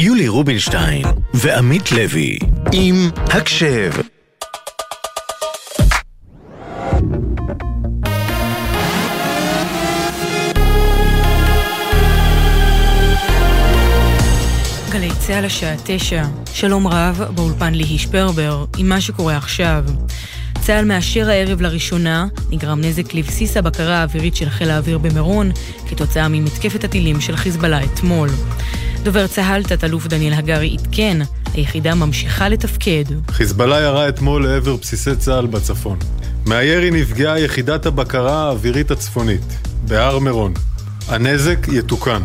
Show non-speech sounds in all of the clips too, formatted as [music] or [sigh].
יולי רובינשטיין ועמית לוי עם הקשב גלי צה"ל השעה תשע, שלום רב, באולפן ליהי שפרבר, עם מה שקורה עכשיו. צה"ל מאשר הערב לראשונה, נגרם נזק לבסיס הבקרה האווירית של חיל האוויר במירון, כתוצאה ממתקפת הטילים של חיזבאללה אתמול. דובר צה"ל, תת-אלוף דניאל הגרי, עדכן, היחידה ממשיכה לתפקד. חיזבאללה ירה אתמול לעבר בסיסי צה"ל בצפון. מהירי נפגעה יחידת הבקרה האווירית הצפונית, בהר מירון. הנזק יתוקן.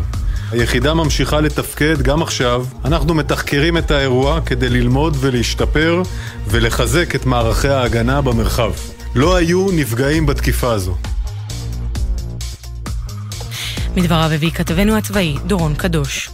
היחידה ממשיכה לתפקד גם עכשיו. אנחנו מתחקרים את האירוע כדי ללמוד ולהשתפר ולחזק את מערכי ההגנה במרחב. לא היו נפגעים בתקיפה הזו. מדבריו הביא כתבנו הצבאי דורון קדוש.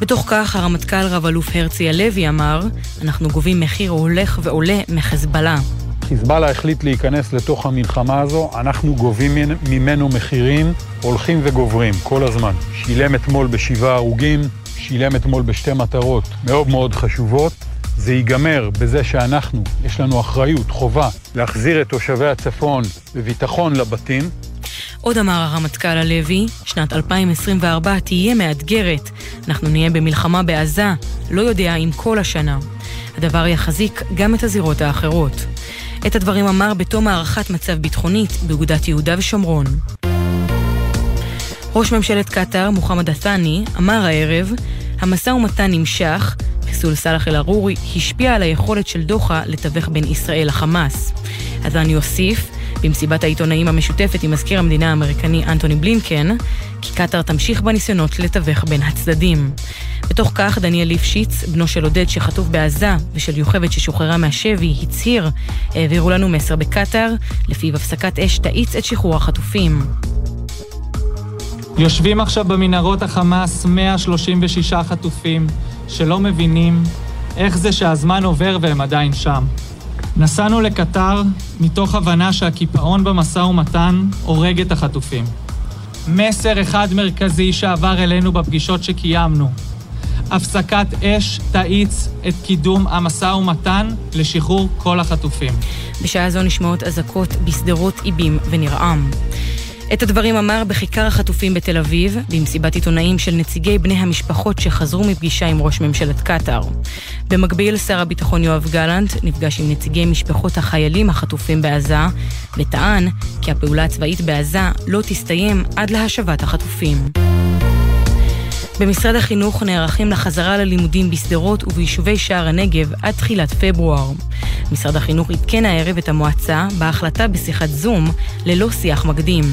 בתוך כך הרמטכ"ל רב-אלוף הרצי הלוי אמר, אנחנו גובים מחיר הולך ועולה מחזבאללה. חיזבאללה החליט להיכנס לתוך המלחמה הזו, אנחנו גובים ממנו מחירים הולכים וגוברים כל הזמן. שילם אתמול בשבעה הרוגים, שילם אתמול בשתי מטרות מאוד מאוד חשובות. זה ייגמר בזה שאנחנו, יש לנו אחריות, חובה, להחזיר את תושבי הצפון בביטחון לבתים. עוד אמר הרמטכ"ל הלוי, שנת 2024 תהיה מאתגרת. אנחנו נהיה במלחמה בעזה, לא יודע אם כל השנה. הדבר יחזיק גם את הזירות האחרות. את הדברים אמר בתום הערכת מצב ביטחונית באוגדת יהודה ושומרון. ראש ממשלת קטאר, מוחמד א-ת'אני, אמר הערב, המשא ומתן נמשך, חיסול סאלח אל-ערורי השפיע על היכולת של דוחה לתווך בין ישראל לחמאס. א-ת'אני הוסיף, במסיבת העיתונאים המשותפת עם מזכיר המדינה האמריקני אנטוני בלינקן, כי קטאר תמשיך בניסיונות לתווך בין הצדדים. בתוך כך, דניאל ליפשיץ, בנו של עודד שחטוף בעזה ושל יוכבד ששוחררה מהשבי, הצהיר, העבירו לנו מסר בקטאר, לפיו הפסקת אש תאיץ את שחרור החטופים. יושבים עכשיו במנהרות החמאס 136 חטופים שלא מבינים איך זה שהזמן עובר והם עדיין שם. נסענו לקטר מתוך הבנה שהקיפאון במשא ומתן הורג את החטופים. מסר אחד מרכזי שעבר אלינו בפגישות שקיימנו. הפסקת אש תאיץ את קידום המשא ומתן לשחרור כל החטופים. בשעה זו נשמעות אזעקות בשדרות איבים ונרעם. את הדברים אמר בכיכר החטופים בתל אביב, במסיבת עיתונאים של נציגי בני המשפחות שחזרו מפגישה עם ראש ממשלת קטאר. במקביל, שר הביטחון יואב גלנט נפגש עם נציגי משפחות החיילים החטופים בעזה, וטען כי הפעולה הצבאית בעזה לא תסתיים עד להשבת החטופים. במשרד החינוך נערכים לחזרה ללימודים בשדרות וביישובי שער הנגב עד תחילת פברואר. משרד החינוך עדכן הערב את המועצה בהחלטה בשיחת זום ללא שיח מקדים.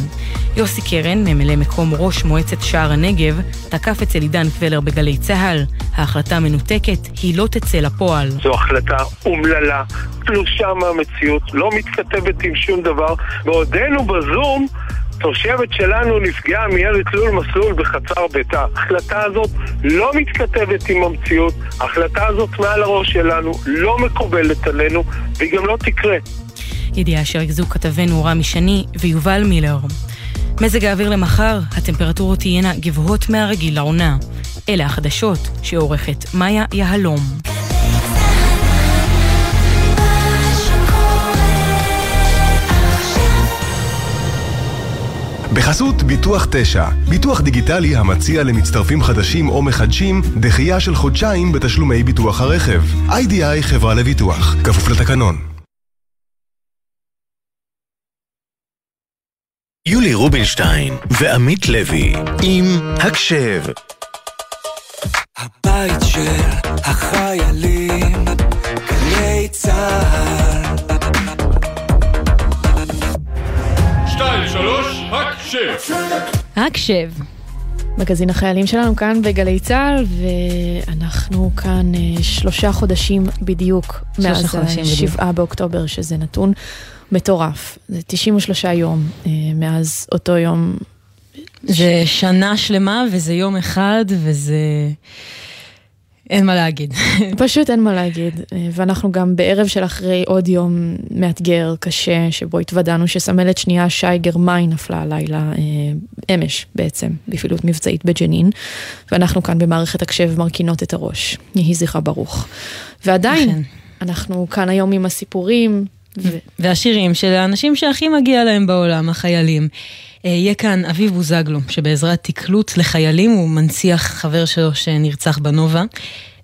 יוסי קרן, ממלא מקום ראש מועצת שער הנגב, תקף אצל עידן קבלר בגלי צה"ל. ההחלטה מנותקת, היא לא תצא לפועל. זו החלטה אומללה, תלושה מהמציאות, לא מתכתבת עם שום דבר, ועודנו בזום תושבת שלנו נפגעה מירי תלול מסלול בחצר ביתה. ההחלטה הזאת לא מתכתבת עם המציאות, ההחלטה הזאת מעל הראש שלנו, לא מקובלת עלינו, והיא גם לא תקרה. ידיעה אשר ריכזו כתבנו רמי שני ויובל מילר. מזג האוויר למחר, הטמפרטורות תהיינה גבוהות מהרגיל לעונה. אלה החדשות שעורכת מאיה יהלום. בחסות ביטוח 9, ביטוח דיגיטלי המציע למצטרפים חדשים או מחדשים דחייה של חודשיים בתשלומי ביטוח הרכב. איי-די-איי חברה לביטוח, כפוף לתקנון. יולי רובינשטיין ועמית לוי עם הקשב. הבית של החיילים, גלי צה"ל. הקשב. הקשב. מגזין החיילים שלנו כאן בגלי צה"ל, ואנחנו כאן אה, שלושה חודשים בדיוק מאז ה-7 באוקטובר, שזה נתון מטורף. זה 93 יום אה, מאז אותו יום. זה שנה שלמה וזה יום אחד וזה... אין מה להגיד. [laughs] פשוט אין מה להגיד. ואנחנו גם בערב של אחרי עוד יום מאתגר, קשה, שבו התוודענו שסמלת שנייה שי גרמאי נפלה הלילה, אה, אמש בעצם, בפעילות מבצעית בג'נין. ואנחנו כאן במערכת הקשב מרכינות את הראש. יהי זכרה ברוך. ועדיין, אנחנו כאן היום עם הסיפורים. ו... והשירים של האנשים שהכי מגיע להם בעולם, החיילים. אה, יהיה כאן אביב בוזגלו, שבעזרת תקלוט לחיילים הוא מנציח חבר שלו שנרצח בנובה.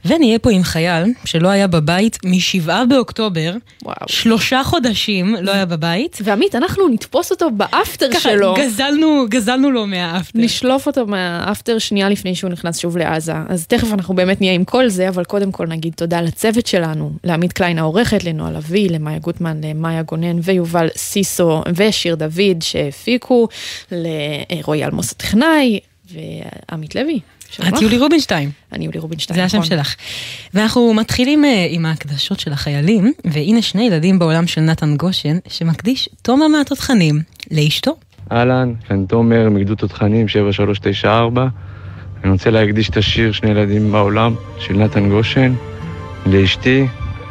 ונהיה פה עם חייל שלא היה בבית משבעה באוקטובר, וואו. שלושה חודשים לא היה בבית. ועמית, אנחנו נתפוס אותו באפטר ככה, שלו. ככה, גזלנו, גזלנו לו מהאפטר. נשלוף אותו מהאפטר שנייה לפני שהוא נכנס שוב לעזה. אז תכף אנחנו באמת נהיה עם כל זה, אבל קודם כל נגיד תודה לצוות שלנו, לעמית קליין העורכת, לנועה לביא, למאיה גוטמן, למאיה גונן ויובל סיסו ושיר דוד שהפיקו, לרועי אלמוס הטכנאי ועמית לוי. את יולי רובינשטיין. אני יולי רובינשטיין, זה השם נכון. שלך. ואנחנו מתחילים אה, עם ההקדשות של החיילים, והנה שני ילדים בעולם של נתן גושן, שמקדיש תומר מהתותחנים לאשתו. אהלן, כאן תומר מגדוד תותחנים 7394. אני רוצה להקדיש את השיר שני ילדים בעולם של נתן גושן לאשתי,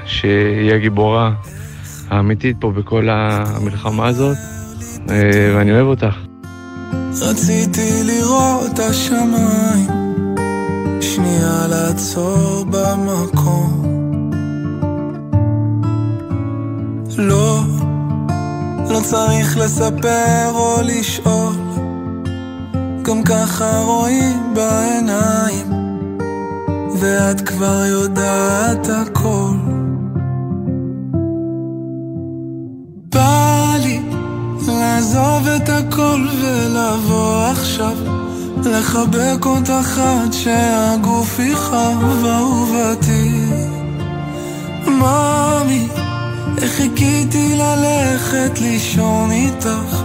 שהיא הגיבורה האמיתית פה בכל המלחמה הזאת, אה, ואני אוהב אותך. רציתי לראות השמיים שנייה לעצור במקום. לא, לא צריך לספר או לשאול. גם ככה רואים בעיניים ואת כבר יודעת הכל. בא לי לעזוב את הכל ולבוא עכשיו לחבק אותך עד שהגוף יכאב אהובתי מאמי, איך חיכיתי ללכת לישון איתך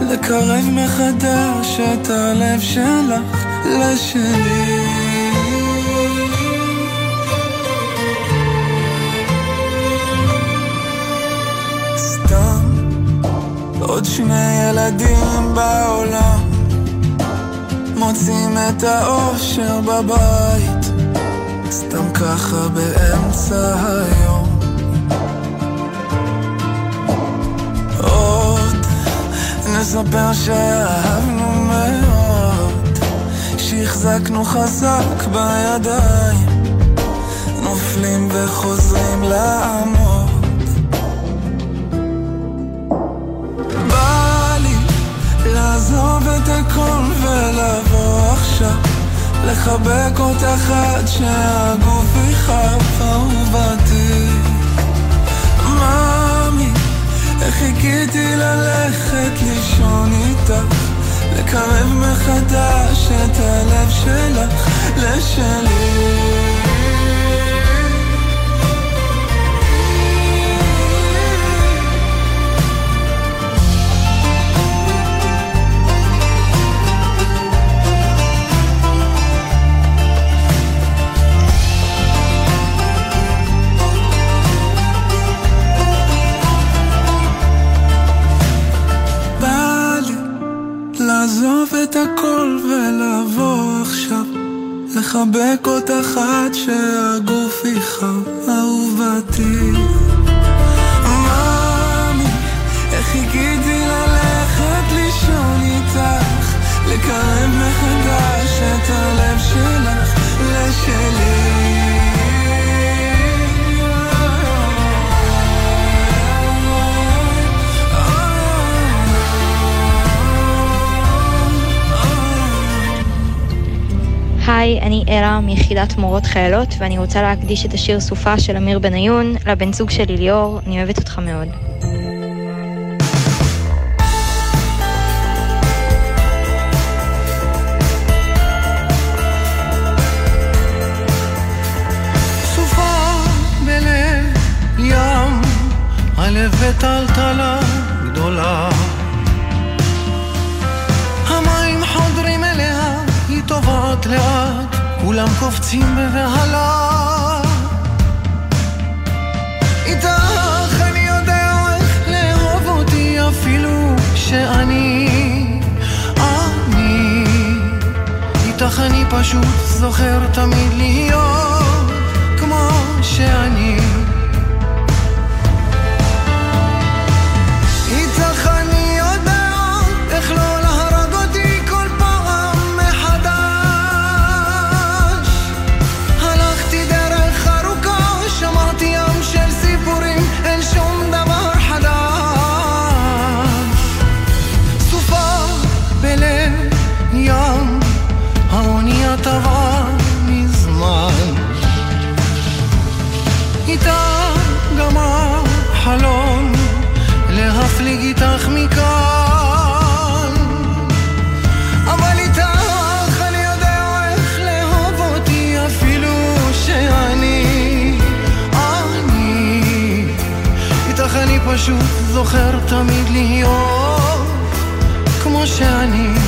לקרב מחדש את הלב שלך לשלי. סתם עוד שני ילדים בעולם מוצאים את האושר בבית. סתם ככה באמצע היום. עוד נספר שאהבנו מאוד. שהחזקנו חזק בידיים לחבק אותך עד שהגוף יכאב אהובתי. מאמי, איך חיכיתי ללכת לישון איתך לקרב מחדש את הלב שלך לשלי את הכל ולבוא עכשיו. לחבק אותך עד שהגוף יכאב אהובתי. מאמי, איך חיכיתי ללכת לישון איתך? לקרב מחדש את הלב שלך לשלי היי, אני אלה מיחידת מורות חיילות, ואני רוצה להקדיש את השיר סופה של אמיר בניון לבן זוג שלי ליאור, אני אוהבת אותך מאוד. הלב בטלטלה גדולה כולם קופצים בבהלה. איתך אני יודע איך לאהוב אותי אפילו שאני אני. איתך אני פשוט זוכר תמיד להיות כמו שאני. פשוט זוכר תמיד להיות כמו שאני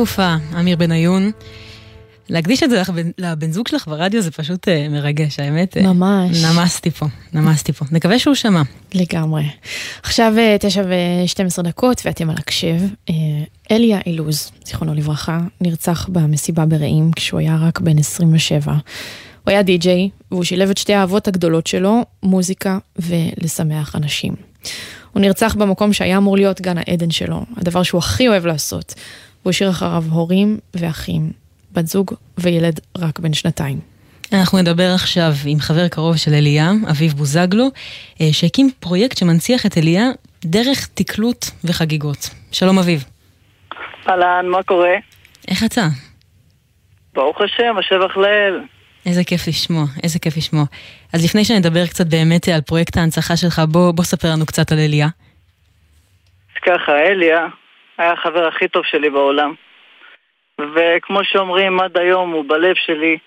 סופה, אמיר בניון. להקדיש את זה לבן, לבן זוג שלך ברדיו זה פשוט uh, מרגש, האמת. אה, ממש. נמסתי פה, נמסתי פה. נקווה שהוא שמע. לגמרי. עכשיו uh, תשע ושתים עשרה דקות ואתם על הקשב. אליה אילוז, זיכרונו לברכה, נרצח במסיבה ברעים כשהוא היה רק בן 27. הוא היה די-ג'יי, והוא שילב את שתי האהבות הגדולות שלו, מוזיקה ולשמח אנשים. הוא נרצח במקום שהיה אמור להיות גן העדן שלו, הדבר שהוא הכי אוהב לעשות. והוא השאיר אחריו הורים ואחים, בת זוג וילד רק בן שנתיים. אנחנו נדבר עכשיו עם חבר קרוב של אליה, אביב בוזגלו, אה, שהקים פרויקט שמנציח את אליה דרך תקלוט וחגיגות. שלום אביב. אהלן, מה קורה? איך אתה? ברוך השם, השבח לאל. איזה כיף לשמוע, איזה כיף לשמוע. אז לפני שנדבר קצת באמת על פרויקט ההנצחה שלך, בוא, בוא ספר לנו קצת על אליה. אז ככה, אליה היה החבר הכי טוב שלי בעולם. וכמו שאומרים, עד היום הוא בלב שלי.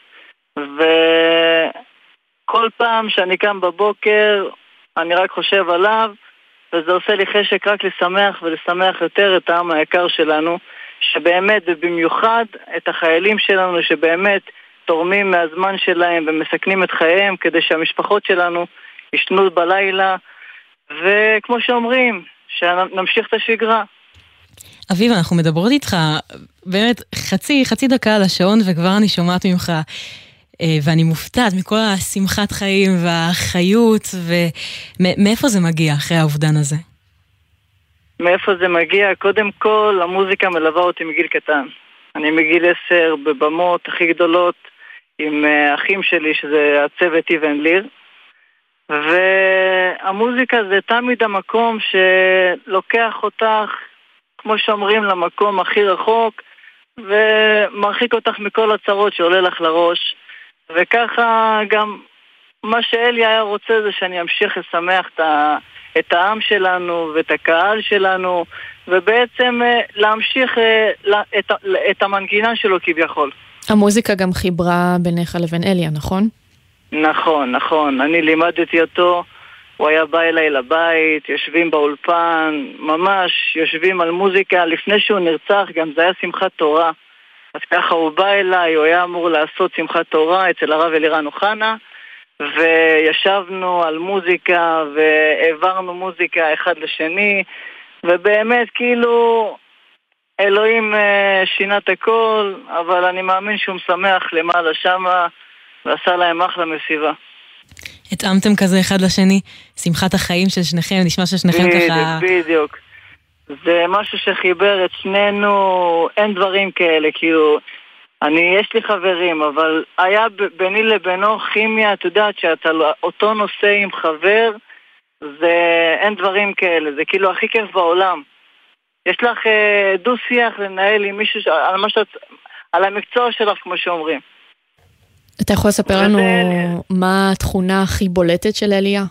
וכל פעם שאני קם בבוקר, אני רק חושב עליו, וזה עושה לי חשק רק לשמח ולשמח יותר את העם היקר שלנו, שבאמת, ובמיוחד את החיילים שלנו, שבאמת תורמים מהזמן שלהם ומסכנים את חייהם כדי שהמשפחות שלנו ישנו בלילה, וכמו שאומרים, שנמשיך את השגרה. אביב, אנחנו מדברות איתך באמת חצי, חצי דקה על השעון וכבר אני שומעת ממך אה, ואני מופתעת מכל השמחת חיים והחיות ומאיפה זה מגיע אחרי האובדן הזה? מאיפה זה מגיע? קודם כל, המוזיקה מלווה אותי מגיל קטן. אני מגיל עשר בבמות הכי גדולות עם אה, אחים שלי, שזה הצוות איבן ליר. והמוזיקה זה תמיד המקום שלוקח אותך כמו שאומרים, למקום הכי רחוק, ומרחיק אותך מכל הצרות שעולה לך לראש. וככה גם מה שאלי היה רוצה זה שאני אמשיך לשמח את, ה, את העם שלנו ואת הקהל שלנו, ובעצם אה, להמשיך אה, את, את המנגינה שלו כביכול. המוזיקה גם חיברה ביניך לבין אליה, נכון? נכון, נכון. אני לימדתי אותו הוא היה בא אליי לבית, יושבים באולפן, ממש יושבים על מוזיקה. לפני שהוא נרצח גם זה היה שמחת תורה. אז ככה הוא בא אליי, הוא היה אמור לעשות שמחת תורה אצל הרב אלירן אוחנה, וישבנו על מוזיקה והעברנו מוזיקה אחד לשני, ובאמת כאילו אלוהים אה, שינה את הכל, אבל אני מאמין שהוא משמח למעלה שמה, ועשה להם אחלה מסיבה. התאמתם כזה אחד לשני, שמחת החיים של שניכם, נשמע ששניכם ככה... בדיוק, בדיוק. זה משהו שחיבר את שנינו, אין דברים כאלה, כאילו... אני, יש לי חברים, אבל היה ביני לבינו כימיה, את יודעת שאתה לא- אותו נושא עם חבר, זה, אין דברים כאלה, זה כאילו הכי כיף בעולם. יש לך אה, דו-שיח לנהל עם מישהו. על, שאת... על המקצוע שלך, כמו שאומרים. אתה יכול לספר לנו מה התכונה הכי בולטת של אליה?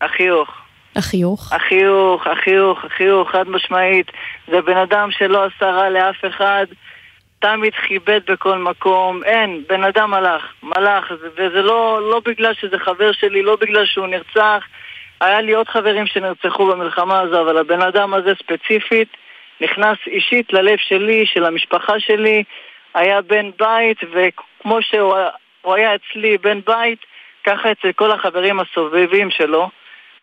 החיוך. החיוך? החיוך, החיוך, החיוך, חד משמעית. זה בן אדם שלא עשה רע לאף אחד, תמיד כיבד בכל מקום. אין, בן אדם הלך, מלאך, וזה לא, לא בגלל שזה חבר שלי, לא בגלל שהוא נרצח. היה לי עוד חברים שנרצחו במלחמה הזו, אבל הבן אדם הזה ספציפית נכנס אישית ללב שלי, של המשפחה שלי, היה בן בית, וכמו שהוא היה אצלי בן בית, ככה אצל כל החברים הסובבים שלו.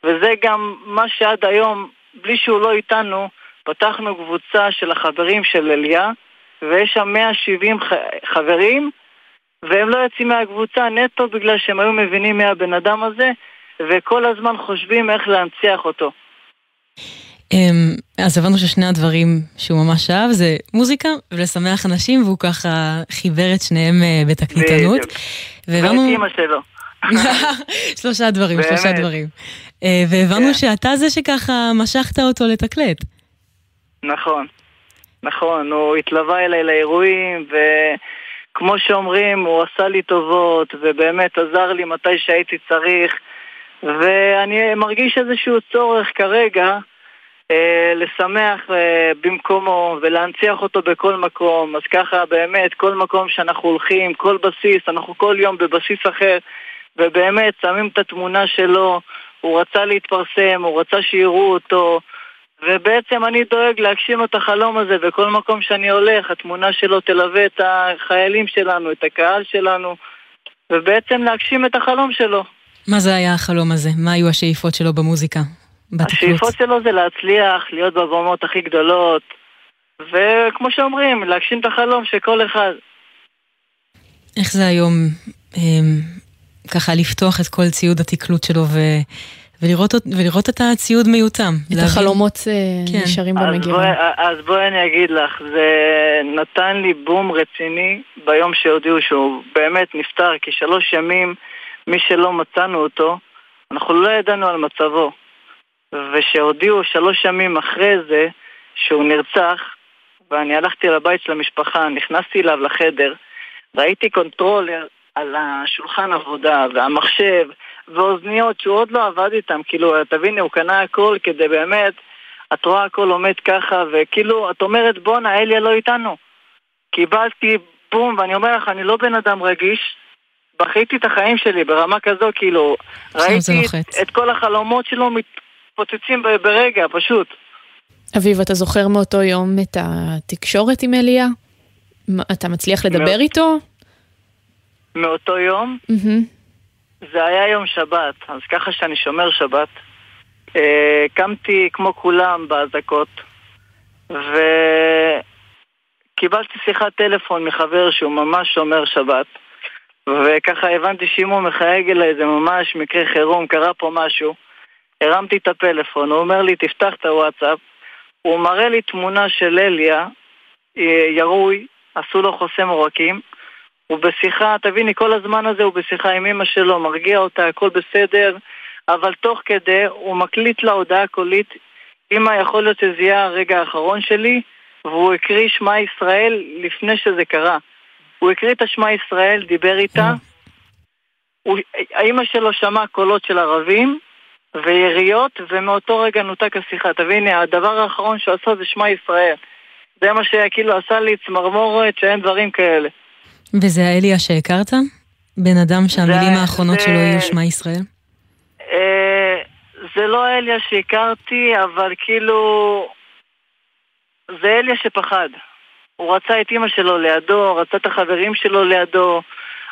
וזה גם מה שעד היום, בלי שהוא לא איתנו, פתחנו קבוצה של החברים של אליה, ויש שם 170 חברים, והם לא יוצאים מהקבוצה נטו בגלל שהם היו מבינים מי הבן אדם הזה, וכל הזמן חושבים איך להנציח אותו. אמ, אז הבנו ששני הדברים שהוא ממש אהב זה מוזיקה ולשמח אנשים, והוא ככה חיבר את שניהם אה, בתקליטנות. בדיוק. ואת אימא שלו. [laughs] שלושה דברים, באמת. שלושה דברים. אה, והבנו כן. שאתה זה שככה משכת אותו לתקלט. נכון, נכון, הוא התלווה אליי לאירועים, וכמו שאומרים, הוא עשה לי טובות, ובאמת עזר לי מתי שהייתי צריך, ואני מרגיש איזשהו צורך כרגע לשמח אה, במקומו ולהנציח אותו בכל מקום. אז ככה באמת, כל מקום שאנחנו הולכים, כל בסיס, אנחנו כל יום בבסיס אחר, ובאמת שמים את התמונה שלו, הוא רצה להתפרסם, הוא רצה שיראו אותו, ובעצם אני דואג להגשים את החלום הזה בכל מקום שאני הולך, התמונה שלו תלווה את החיילים שלנו, את הקהל שלנו, ובעצם להגשים את החלום שלו. מה זה היה החלום הזה? מה היו השאיפות שלו במוזיקה? בתקלות? השאיפות שלו זה להצליח, להיות בבמות הכי גדולות, וכמו שאומרים, להגשים את החלום של כל אחד. איך זה היום אמ, ככה לפתוח את כל ציוד התקלוט שלו ו... ולראות, ולראות את הציוד מיותם. את להבין... החלומות אה, כן. נשארים במגירה. אז, בוא, אז בואי אני אגיד לך, זה נתן לי בום רציני ביום שהודיעו שהוא באמת נפטר, כי שלוש ימים, מי שלא מצאנו אותו, אנחנו לא ידענו על מצבו. ושהודיעו שלוש ימים אחרי זה שהוא נרצח, ואני הלכתי לבית של המשפחה, נכנסתי אליו לחדר, ראיתי controller על השולחן עבודה, והמחשב, ואוזניות שהוא עוד לא עבד איתם, כאילו, תביני, הוא קנה הכל כדי באמת, את רואה הכל עומד ככה, וכאילו, את אומרת, בואנה, אליה לא איתנו. קיבלתי בום, ואני אומר לך, אני לא בן אדם רגיש, בכיתי את החיים שלי ברמה כזו, כאילו, ראיתי את, את כל החלומות שלו מתפוצצים ברגע, פשוט. אביב, אתה זוכר מאותו יום את התקשורת עם אליה? אתה מצליח לדבר איתו? מאותו יום. Mm-hmm. זה היה יום שבת, אז ככה שאני שומר שבת. אה, קמתי כמו כולם באזעקות, וקיבלתי שיחת טלפון מחבר שהוא ממש שומר שבת. וככה הבנתי שאם הוא מחייג אליי זה ממש מקרה חירום, קרה פה משהו. הרמתי את הפלאפון, הוא אומר לי תפתח את הוואטסאפ, הוא מראה לי תמונה של אליה, אה, ירוי, עשו לו חוסם עורקים, הוא בשיחה, תביני, כל הזמן הזה הוא בשיחה עם אמא שלו, מרגיע אותה, הכל בסדר, אבל תוך כדי הוא מקליט לה הודעה קולית, אמא יכול להיות שזה יהיה הרגע האחרון שלי, והוא הקריא שמע ישראל לפני שזה קרה. הוא הקריא את השמע ישראל, דיבר איתה, הוא, האמא שלו שמע קולות של ערבים ויריות, ומאותו רגע נותק השיחה. תביני, הדבר האחרון שהוא עשה זה שמע ישראל. זה מה שכאילו עשה לי צמרמורת שאין דברים כאלה. וזה האליה שהכרת? בן אדם שהמילים האחרונות שלו יהיו שמע ישראל? אה, זה לא אליה שהכרתי, אבל כאילו... זה אליה שפחד. הוא רצה את אימא שלו לידו, רצה את החברים שלו לידו.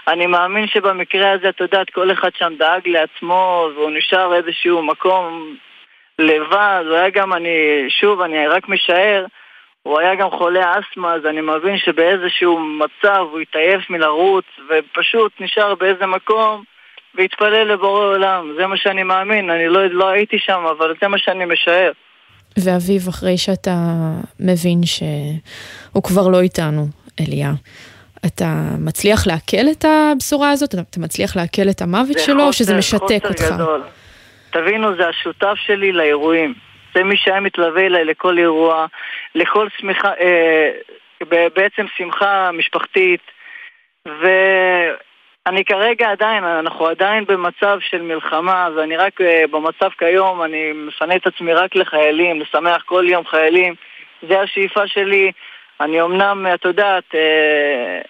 אני מאמין שבמקרה הזה, את יודעת, כל אחד שם דאג לעצמו, והוא נשאר איזשהו מקום לבד. הוא היה גם, אני, שוב, אני רק משער, הוא היה גם חולה אסתמה, אז אני מבין שבאיזשהו מצב הוא התעייף מלרוץ, ופשוט נשאר באיזה מקום והתפלל לבורא עולם. זה מה שאני מאמין, אני לא, לא הייתי שם, אבל זה מה שאני משער. ואביב, אחרי שאתה מבין שהוא כבר לא איתנו, אליה, אתה מצליח לעכל את הבשורה הזאת? אתה מצליח לעכל את המוות שלו, או שזה משתק אותך? גדול. תבינו, זה השותף שלי לאירועים. זה מי שהיה מתלווה אליי לכל אירוע, לכל שמחה, אה, בעצם שמחה משפחתית, ואני כרגע עדיין, אנחנו עדיין במצב של מלחמה, ואני רק אה, במצב כיום, אני מפנה את עצמי רק לחיילים, לשמח כל יום חיילים, זה השאיפה שלי. אני אמנם, את יודעת, אה,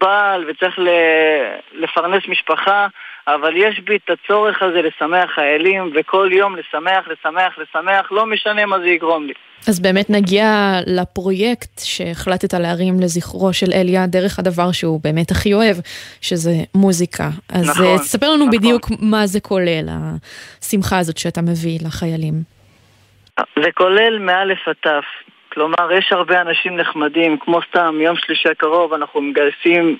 בעל וצריך לפרנס משפחה, אבל יש בי את הצורך הזה לשמח חיילים, וכל יום לשמח, לשמח, לשמח, לא משנה מה זה יגרום לי. אז באמת נגיע לפרויקט שהחלטת להרים לזכרו של אליה דרך הדבר שהוא באמת הכי אוהב, שזה מוזיקה. אז נכון, אה, תספר לנו נכון. בדיוק מה זה כולל, השמחה הזאת שאתה מביא לחיילים. זה כולל מאלף עד תף. כלומר, יש הרבה אנשים נחמדים, כמו סתם, יום שלישי הקרוב אנחנו מגייסים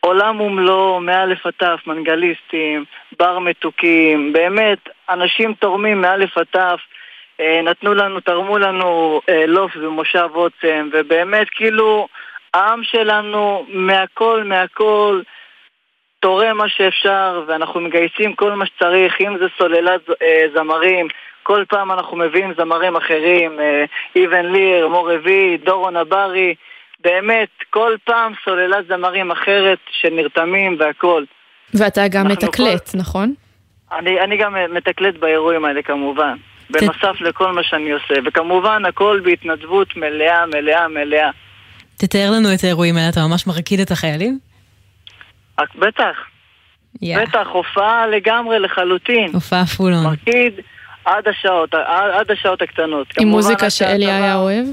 עולם ומלואו, מאלף עד תף, מנגליסטים, בר מתוקים, באמת, אנשים תורמים מאלף עד תף, אה, נתנו לנו, תרמו לנו אה, לוף ומושב עוצם, ובאמת, כאילו, העם שלנו מהכל, מהכל, תורם מה שאפשר, ואנחנו מגייסים כל מה שצריך, אם זה סוללת אה, זמרים, כל פעם אנחנו מביאים זמרים אחרים, איבן ליר, מור רביעי, דורון אברי, באמת, כל פעם סוללת זמרים אחרת שנרתמים והכל. ואתה גם מתקלט, כל... נכון? אני, אני גם מתקלט באירועים האלה כמובן, בנוסף לכל מה שאני עושה, וכמובן הכל בהתנדבות מלאה, מלאה, מלאה. תתאר לנו את האירועים האלה, אתה ממש מרקיד את החיילים? בטח. Yeah. בטח, הופעה לגמרי לחלוטין. הופעה פולון. מרקיד עד השעות, עד, עד השעות הקטנות. עם מוזיקה שאלי היה אוהב?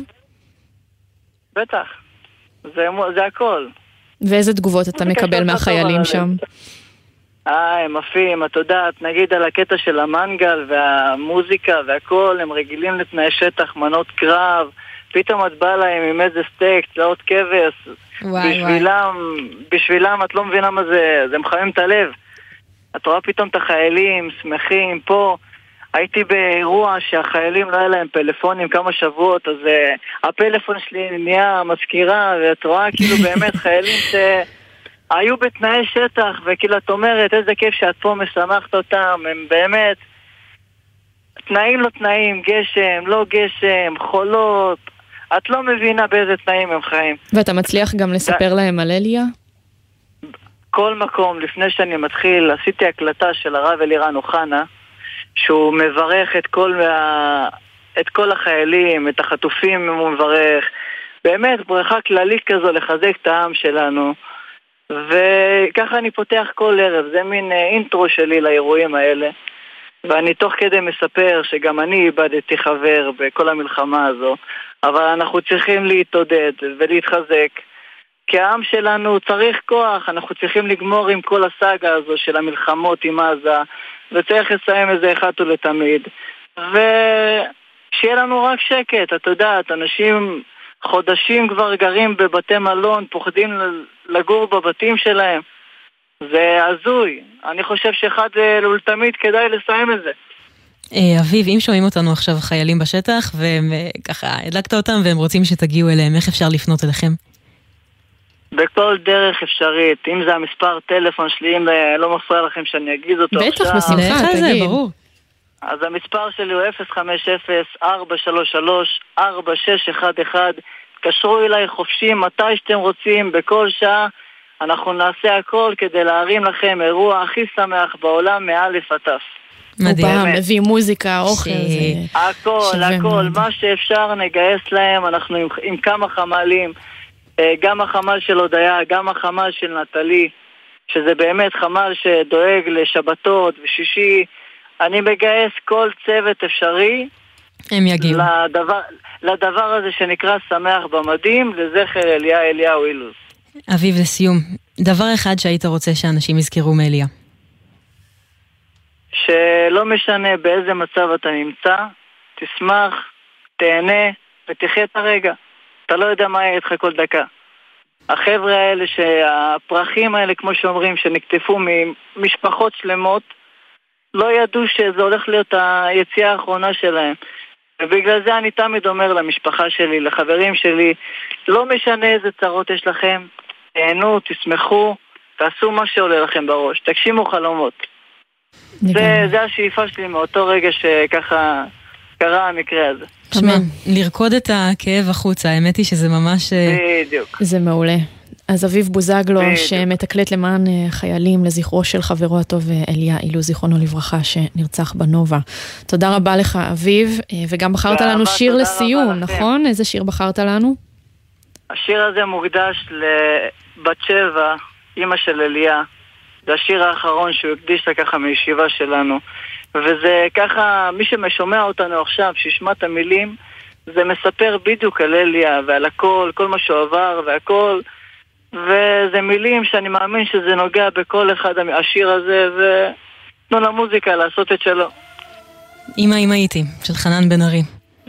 בטח. זה, זה הכל. ואיזה תגובות אתה מקבל מהחיילים שם? אה, הם עפים, את יודעת, נגיד על הקטע של המנגל והמוזיקה והכל, הם רגילים לתנאי שטח, מנות קרב, פתאום את באה להם עם איזה סטייק, צלעות כבש, וואי, בשבילם, וואי. בשבילם את לא מבינה מה זה, זה מחמם את הלב. את רואה פתאום את החיילים, שמחים, פה. הייתי באירוע שהחיילים לא היה להם פלאפונים כמה שבועות, אז uh, הפלאפון שלי נהיה מזכירה, ואת רואה כאילו [laughs] באמת חיילים שהיו בתנאי שטח, וכאילו את אומרת, איזה כיף שאת פה משמחת אותם, הם באמת... תנאים לא תנאים, גשם, לא גשם, חולות, את לא מבינה באיזה תנאים הם חיים. ואתה מצליח גם לספר להם על אליה? כל מקום, לפני שאני מתחיל, עשיתי הקלטה של הרב אלירן אוחנה, שהוא מברך את כל, ה... את כל החיילים, את החטופים הוא מברך. באמת, ברכה כללית כזו לחזק את העם שלנו. וככה אני פותח כל ערב, זה מין אה, אינטרו שלי לאירועים האלה. ואני תוך כדי מספר שגם אני איבדתי חבר בכל המלחמה הזו, אבל אנחנו צריכים להתעודד ולהתחזק. כי העם שלנו צריך כוח, אנחנו צריכים לגמור עם כל הסאגה הזו של המלחמות עם עזה, וצריך לסיים את זה אחת ולתמיד. ושיהיה לנו רק שקט, את יודעת, אנשים חודשים כבר גרים בבתי מלון, פוחדים לגור בבתים שלהם. זה הזוי. אני חושב שאחד ולתמיד כדאי לסיים את זה. אה, אביב, אם שומעים אותנו עכשיו חיילים בשטח, וככה הדלקת אותם והם רוצים שתגיעו אליהם, איך אפשר לפנות אליכם? בכל דרך אפשרית, אם זה המספר טלפון שלי, אם אה, לא מפריע לכם שאני אגיד אותו בטח, עכשיו. בטח, בשמחה, תגיד. ברור. אז המספר שלי הוא 050-433-4611. תקשרו אליי חופשי מתי שאתם רוצים, בכל שעה. אנחנו נעשה הכל כדי להרים לכם אירוע הכי שמח בעולם מאלף עד תף. מדהים. הוא בא, מביא מוזיקה, אוכל. זה... הכל, הכל, מה שאפשר נגייס להם, אנחנו עם, עם כמה חמ"לים. אה, גם החמ"ל של הודיה, גם החמ"ל של נטלי, שזה באמת חמ"ל שדואג לשבתות ושישי. אני מגייס כל צוות אפשרי. הם יגיעו. לדבר, לדבר הזה שנקרא שמח במדים, לזכר אליה אליהו אילוז. אביב, לסיום, דבר אחד שהיית רוצה שאנשים יזכרו מאליה. שלא משנה באיזה מצב אתה נמצא, תשמח, תהנה ותחיה את הרגע. אתה לא יודע מה יהיה איתך כל דקה. החבר'ה האלה, שהפרחים האלה, כמו שאומרים, שנקטפו ממשפחות שלמות, לא ידעו שזה הולך להיות היציאה האחרונה שלהם. ובגלל זה אני תמיד אומר למשפחה שלי, לחברים שלי, לא משנה איזה צרות יש לכם, תהנו, תשמחו, תעשו מה שעולה לכם בראש, תגשימו חלומות. זה, זה השאיפה שלי מאותו רגע שככה קרה המקרה הזה. תשמע, לרקוד את הכאב החוצה, האמת היא שזה ממש... אה, בדיוק. זה מעולה. אז אביב בוזגלו. שמתקלט למען אה, חיילים לזכרו של חברו הטוב אה, אליה אילו, זיכרונו לברכה, שנרצח בנובה. תודה רבה לך, אביב, וגם בחרת לנו שיר לסיום, נכון? איזה שיר בחרת לנו? השיר הזה מוקדש לבת שבע, אימא של אליה. זה השיר האחרון שהוא הקדיש לה ככה מישיבה שלנו. וזה ככה, מי ששומע אותנו עכשיו, שישמע את המילים, זה מספר בדיוק על אליה ועל הכל, כל מה שהוא עבר והכל. וזה מילים שאני מאמין שזה נוגע בכל אחד, השיר הזה, ותנו למוזיקה לעשות את שלו. אמא אמא הייתי, של חנן בן ארי.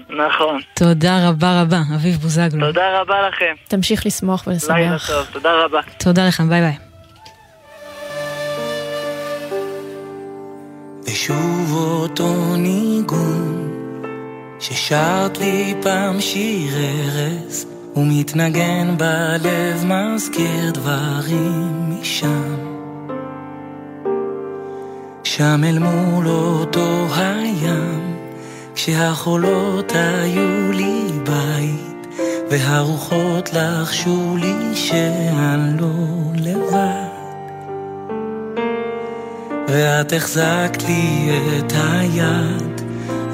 נכון. תודה רבה רבה, אביב בוזגלו. תודה רבה לכם. תמשיך לשמוח ולשמח. לילה טוב, תודה רבה. תודה לכם, ביי ביי. ושוב אותו ניגון ששרת לי פעם שיר ארז ומתנגן בלב מזכיר דברים משם. שם אל מול אותו הים כשהחולות היו לי בית והרוחות לחשו לי שאני לא לבד ואת החזקת לי את היד,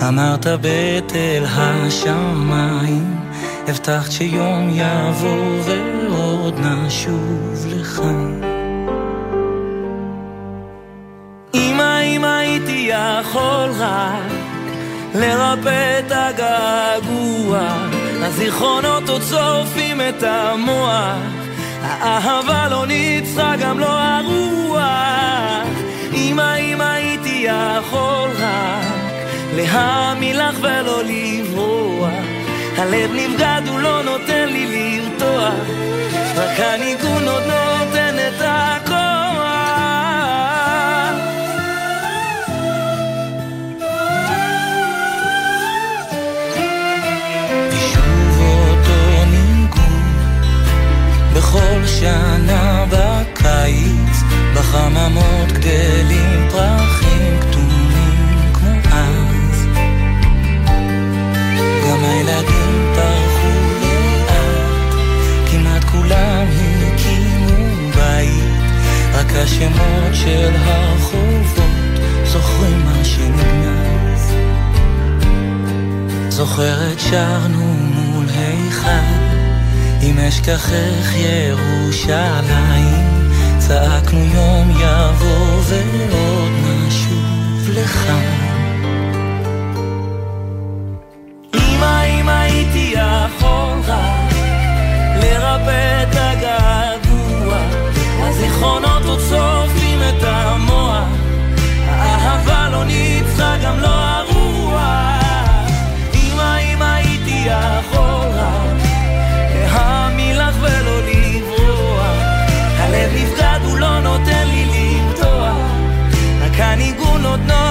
אמרת בתל השמיים, הבטחת שיום יבוא ועוד נשוב לכאן. אמא, אם הייתי יכול רק לרפא את הגעגוע, הזיכרונות עוד שורפים את המוח, האהבה לא ניצחה גם לא הרוח. אמא, אם הייתי יכול רק להאמין לך ולא לברוח, הלב נבגד, הוא לא נותן לי לרתוח, רק הניגון עוד נותן את הכוח. בכל שנה בקיץ בחממות גדלים פרחים כתומים כמו אז. גם הילדים פרחו לאט כמעט כולם הקימו בית. רק השמות של הרחובות זוכרים מה שנגנז. זוכרת שרנו מול היכל אם אשכחך ירושלים צעקנו יום יבוא ועוד נשוב לכאן. אמא, אם הייתי יכול רק לרפא את הגעגוע, הזיכרונות עוד שורפים את המוח, האהבה לא ניצחה גם לא הרוח. אמא, אם הייתי יכול הלב נפגע לא נותן לי למתוח, רק הניגון עוד נותן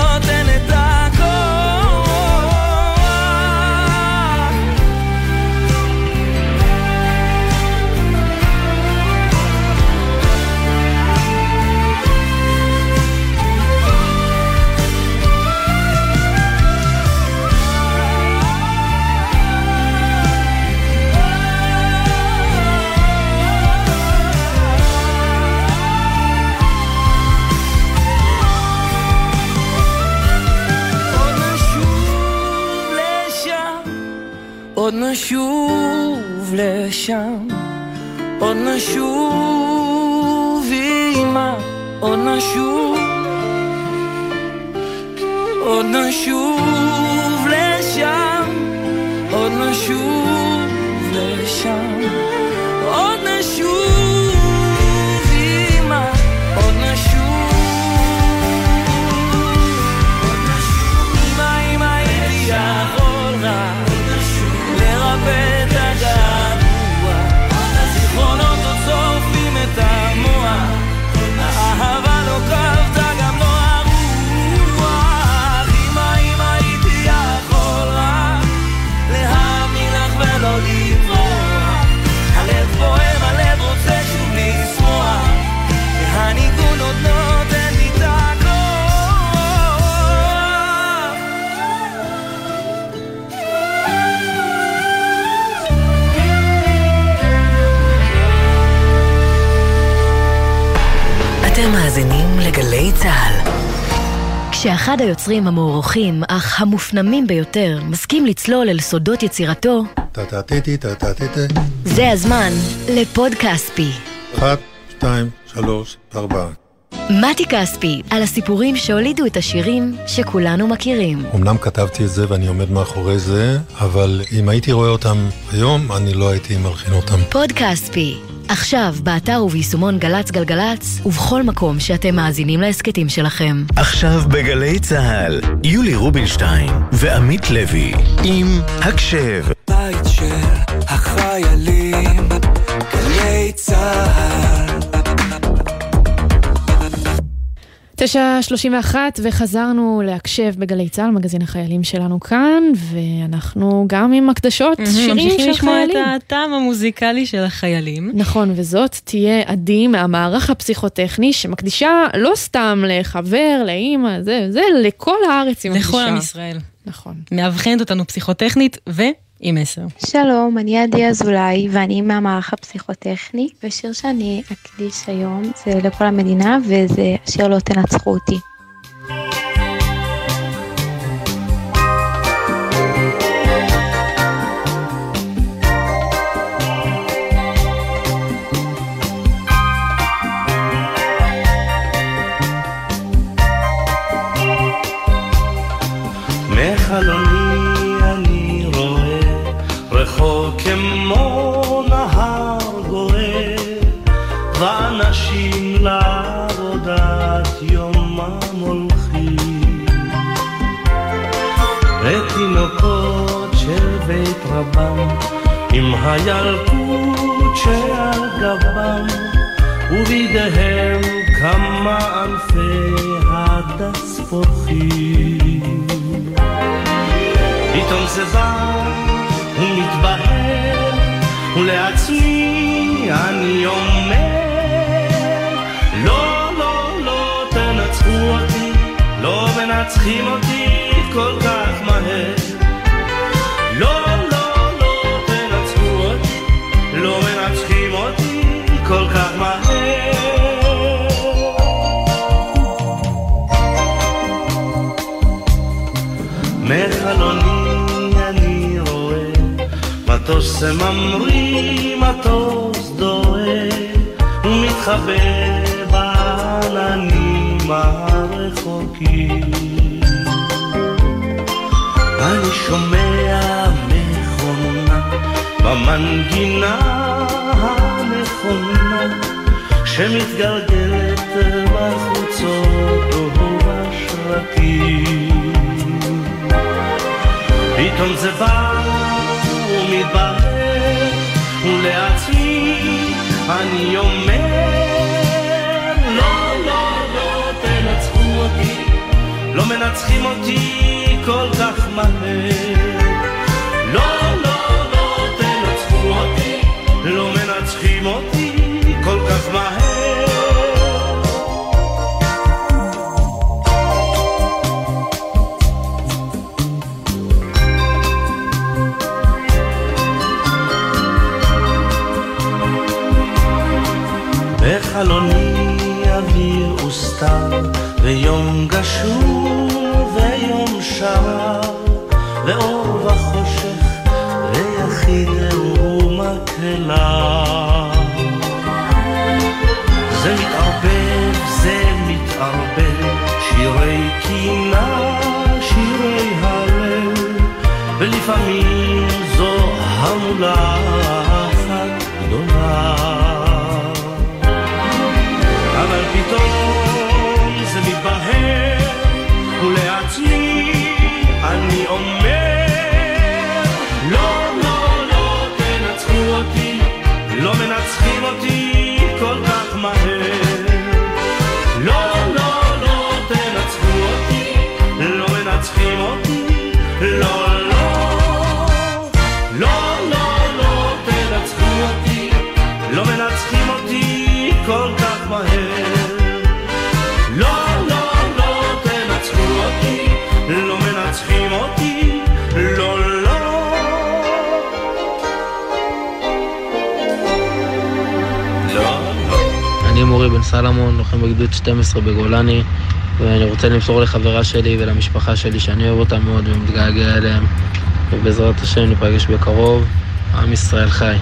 עוד נשוב לשם, עוד נשוב אמא, עוד נשוב, עוד נשוב לשם, עוד נשוב לשם, עוד נשוב היוצרים המוערוכים, אך המופנמים ביותר, מסכים לצלול אל סודות יצירתו, זה הזמן לפוד כספי. אחת, שתיים, שלוש, ארבע. מתי כספי, על הסיפורים שהולידו את השירים שכולנו מכירים. אמנם כתבתי את זה ואני עומד מאחורי זה, אבל אם הייתי רואה אותם היום, אני לא הייתי מלחין אותם. פוד כספי, עכשיו באתר וביישומון גל"צ גלגלצ, ובכל מקום שאתם מאזינים להסכתים שלכם. עכשיו בגלי צה"ל, יולי רובינשטיין ועמית לוי, עם הקשב. בית של החיילים, גלי צה"ל. 9.31 וחזרנו להקשב בגלי צה"ל, מגזין החיילים שלנו כאן, ואנחנו גם עם הקדשות, שירים של חיילים. ממשיכים לשמוע את הטעם המוזיקלי של החיילים. נכון, וזאת תהיה עדי מהמערך הפסיכוטכני, שמקדישה לא סתם לחבר, לאימא, זה, זה, לכל הארץ היא מקדישה. לכל עם ישראל. נכון. מאבחנת אותנו פסיכוטכנית ו... עם מסר. שלום, אני עדי אזולאי ואני מהמערך הפסיכוטכני, ושיר שאני אקדיש היום זה לכל המדינה וזה השיר לא תנצחו אותי. ולעצמי אני אומר לא, לא, לא תנצחו אותי לא מנצחים אותי כל כך מהר מטוס ממריא, מטוס דוהה ומתחבא בעננים הרחוקים. אני שומע מכונה במנגינה הנכונה שמתגלגלת בחוצות ובשרקים פתאום זה בא ומתברר אני אומר לא, לא, לא תנצחו אותי לא מנצחים אותי כל כך מהר בחלוני אוויר וסתר ויום גשור ויום שר ואור וחושך ויחיד ומקהלה. זה מתערבב, זה מתערבב שירי קינה, שירי הלב ולפעמים זו המולה אני מורי בן סלמון, לוחם בגדוד 12 בגולני. ואני רוצה למסור לחברה שלי ולמשפחה שלי שאני אוהב אותה מאוד ומתגעגע אליהם, ובעזרת השם ניפגש בקרוב. עם ישראל חי.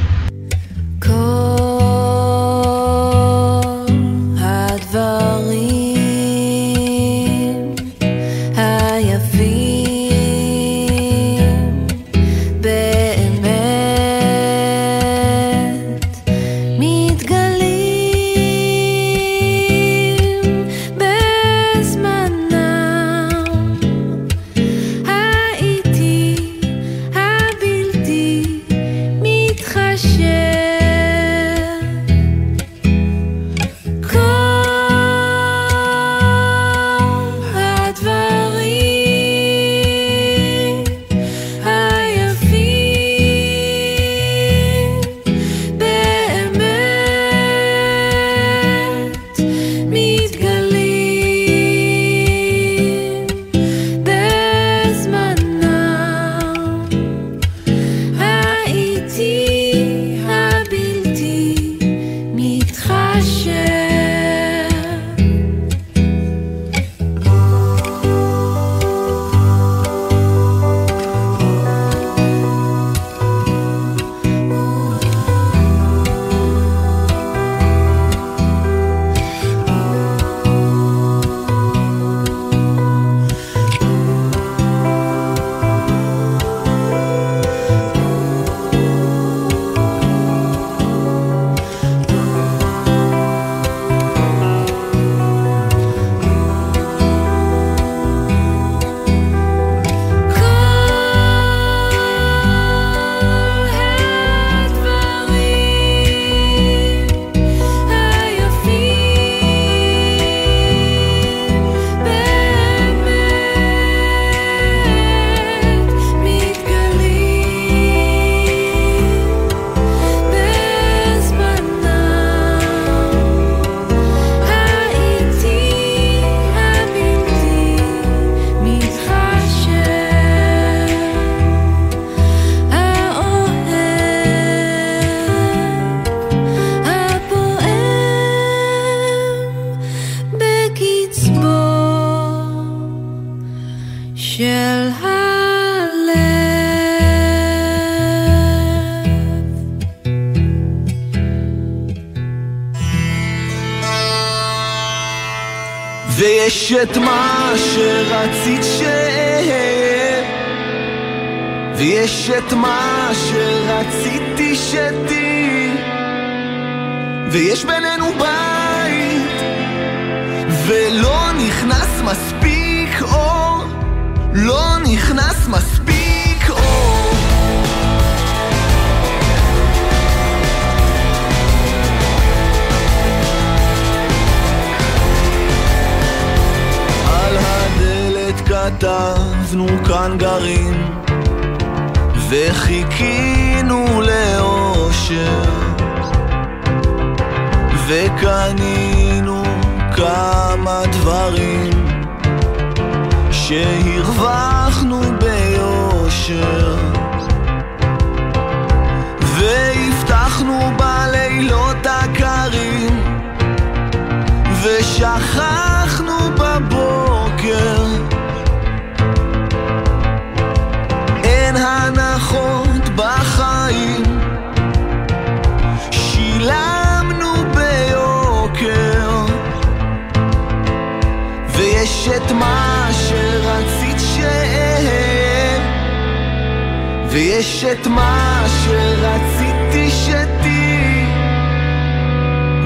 ויש את מה שרציתי שתהי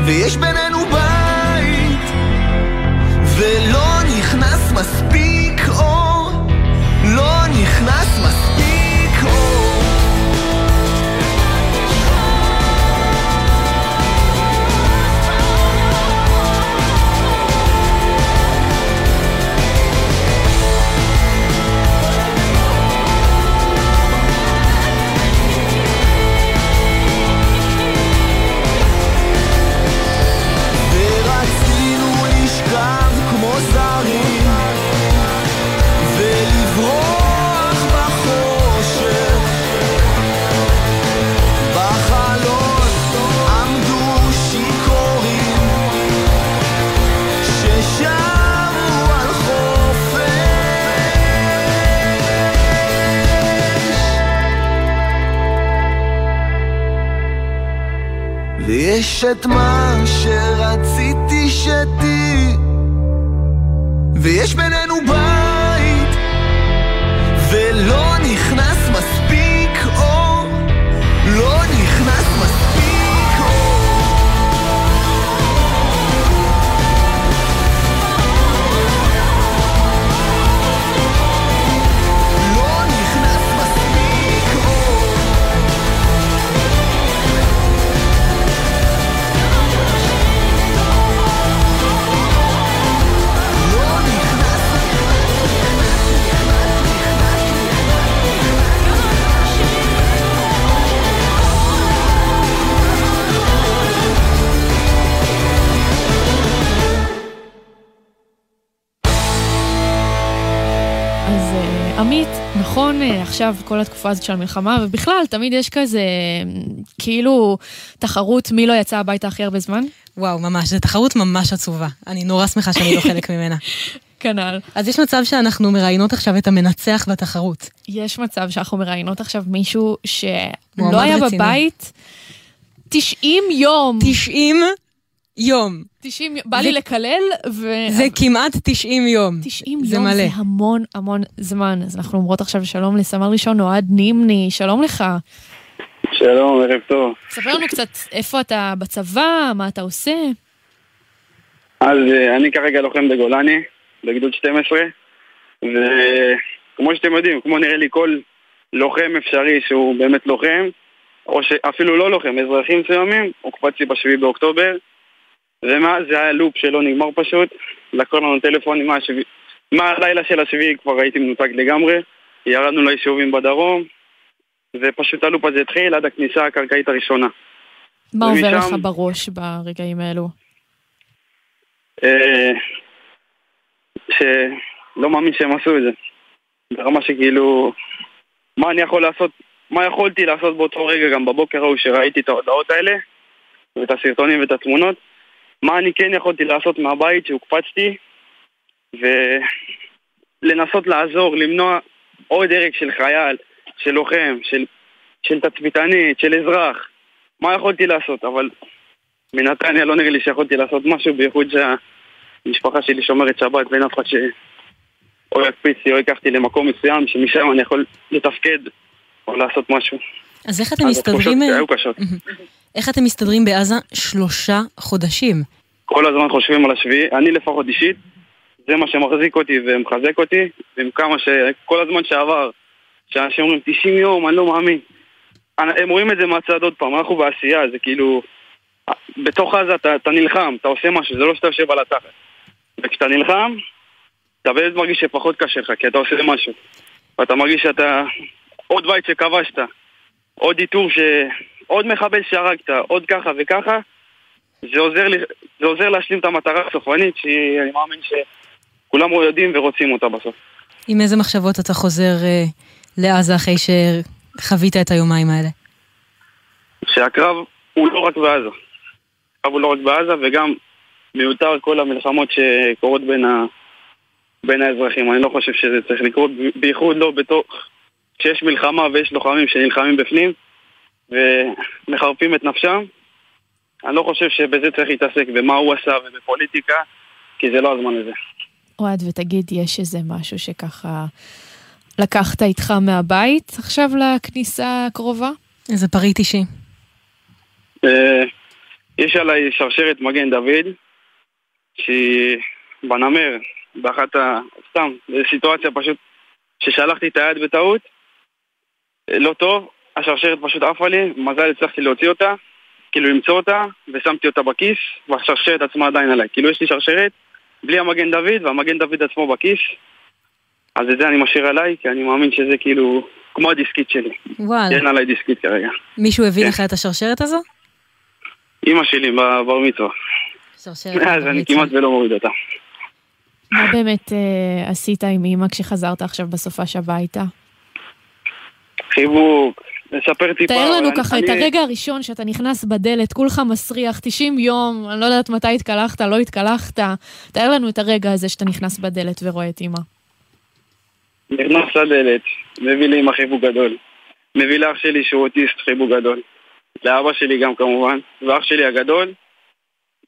ויש בינינו בית ולא נכנס מספיק ויש את מה שרציתי שתהי ויש בינינו עכשיו כל התקופה הזאת של המלחמה, ובכלל תמיד יש כזה כאילו תחרות מי לא יצא הביתה הכי הרבה זמן? וואו, ממש, זו תחרות ממש עצובה. אני נורא שמחה שאני לא חלק ממנה. [laughs] כנ"ל. אז יש מצב שאנחנו מראיינות עכשיו את המנצח בתחרות. יש מצב שאנחנו מראיינות עכשיו מישהו שלא היה רציני. בבית 90 יום. 90 יום. 90 יום, בא לי זה- לקלל, ו... זה כמעט 90 יום. 90 זה יום מלא. זה המון המון זמן. אז אנחנו אומרות עכשיו שלום לסמל ראשון אוהד נימני, שלום לך. שלום, ערב טוב. ספר לנו קצת איפה אתה בצבא, מה אתה עושה. אז אה, אני כרגע לוחם בגולני, בגדוד 12, וכמו שאתם יודעים, כמו נראה לי כל לוחם אפשרי שהוא באמת לוחם, או שאפילו לא לוחם, אזרחים מסוימים, הוקפץ לי בשביעי באוקטובר, ומאז זה היה לופ שלא נגמר פשוט, לקחו לנו טלפונים מהשביעי, מהלילה של השביעי כבר הייתי מנותק לגמרי, ירדנו ליישובים בדרום, ופשוט הלופ הזה התחיל עד הכניסה הקרקעית הראשונה. מה עובר ומשם- לך בראש ברגעים האלו? אה, שלא מאמין שהם עשו את זה. ברמה שכאילו, מה אני יכול לעשות, מה יכולתי לעשות באותו רגע, גם בבוקר ההוא שראיתי את ההודעות האלה, ואת הסרטונים ואת התמונות, מה אני כן יכולתי לעשות מהבית שהוקפצתי, ולנסות לעזור, למנוע עוד הרג של חייל, של לוחם, של, של תצפיתנית, של אזרח. מה יכולתי לעשות, אבל מנתניה לא נראה לי שיכולתי לעשות משהו, בייחוד שהמשפחה שלי שומרת שבת ואין אף אחד ש... או יקפיץ לי או ייקח אותי למקום מסוים, שמשם אני יכול לתפקד או לעשות משהו. אז איך אתם אז התחושות מסתדרים... אה, היו קשות. איך אתם מסתדרים בעזה שלושה חודשים? כל הזמן חושבים על השביעי, אני לפחות אישית, זה מה שמחזיק אותי ומחזק אותי, עם כמה ש... כל הזמן שעבר, שאנשים אומרים 90 יום, אני לא מאמין. הם רואים את זה מהצד עוד פעם, אנחנו בעשייה, זה כאילו... בתוך עזה אתה, אתה נלחם, אתה עושה משהו, זה לא שאתה יושב על התחת. וכשאתה נלחם, אתה באמת מרגיש שפחות קשה לך, כי אתה עושה משהו. ואתה מרגיש שאתה... עוד בית שכבשת, עוד איתור ש... עוד מחבל שהרגת, עוד ככה וככה, זה עוזר, לי, זה עוזר להשלים את המטרה הסופנית, שאני מאמין שכולם יודעים ורוצים אותה בסוף. עם איזה מחשבות אתה חוזר אה, לעזה אחרי שחווית את היומיים האלה? שהקרב הוא לא רק בעזה. הקרב הוא לא רק בעזה, וגם מיותר כל המלחמות שקורות בין, ה... בין האזרחים. אני לא חושב שזה צריך לקרות, בייחוד לא בתוך... כשיש מלחמה ויש לוחמים שנלחמים בפנים ומחרפים את נפשם, אני לא חושב שבזה צריך להתעסק, במה הוא עשה ובפוליטיקה, כי זה לא הזמן לזה. אוהד, ותגיד, יש איזה משהו שככה לקחת איתך מהבית עכשיו לכניסה הקרובה? איזה פריט אישי. אה, יש עליי שרשרת מגן דוד, שהיא בנמר, באחת ה... סתם, זו סיטואציה פשוט ששלחתי את היד בטעות, אה, לא טוב, השרשרת פשוט עפה לי, מזל הצלחתי להוציא אותה, כאילו למצוא אותה, ושמתי אותה בכיס, והשרשרת עצמה עדיין עליי. כאילו יש לי שרשרת בלי המגן דוד, והמגן דוד עצמו בכיס, אז את זה אני משאיר עליי, כי אני מאמין שזה כאילו כמו הדיסקית שלי. וואלה. אין עליי דיסקית כרגע. מישהו הביא כן. לך את השרשרת הזו? אימא שלי בבר מצווה. שרשרת אז אני כמעט ולא מוריד אותה. מה באמת אה, עשית עם אימא כשחזרת עכשיו בסופש הביתה? חיבוק, לספר טיפה. תאר לנו ככה אני- את הרגע הראשון שאתה נכנס בדלת, כולך מסריח, 90 יום, אני לא יודעת מתי התקלחת, לא התקלחת. תאר לנו את הרגע הזה שאתה נכנס בדלת ורואה את אימא. נכנס לדלת, מביא לאמא חיבוק גדול. מביא לאח שלי שהוא אוטיסט חיבוק גדול. לאבא שלי גם כמובן, ואח שלי הגדול.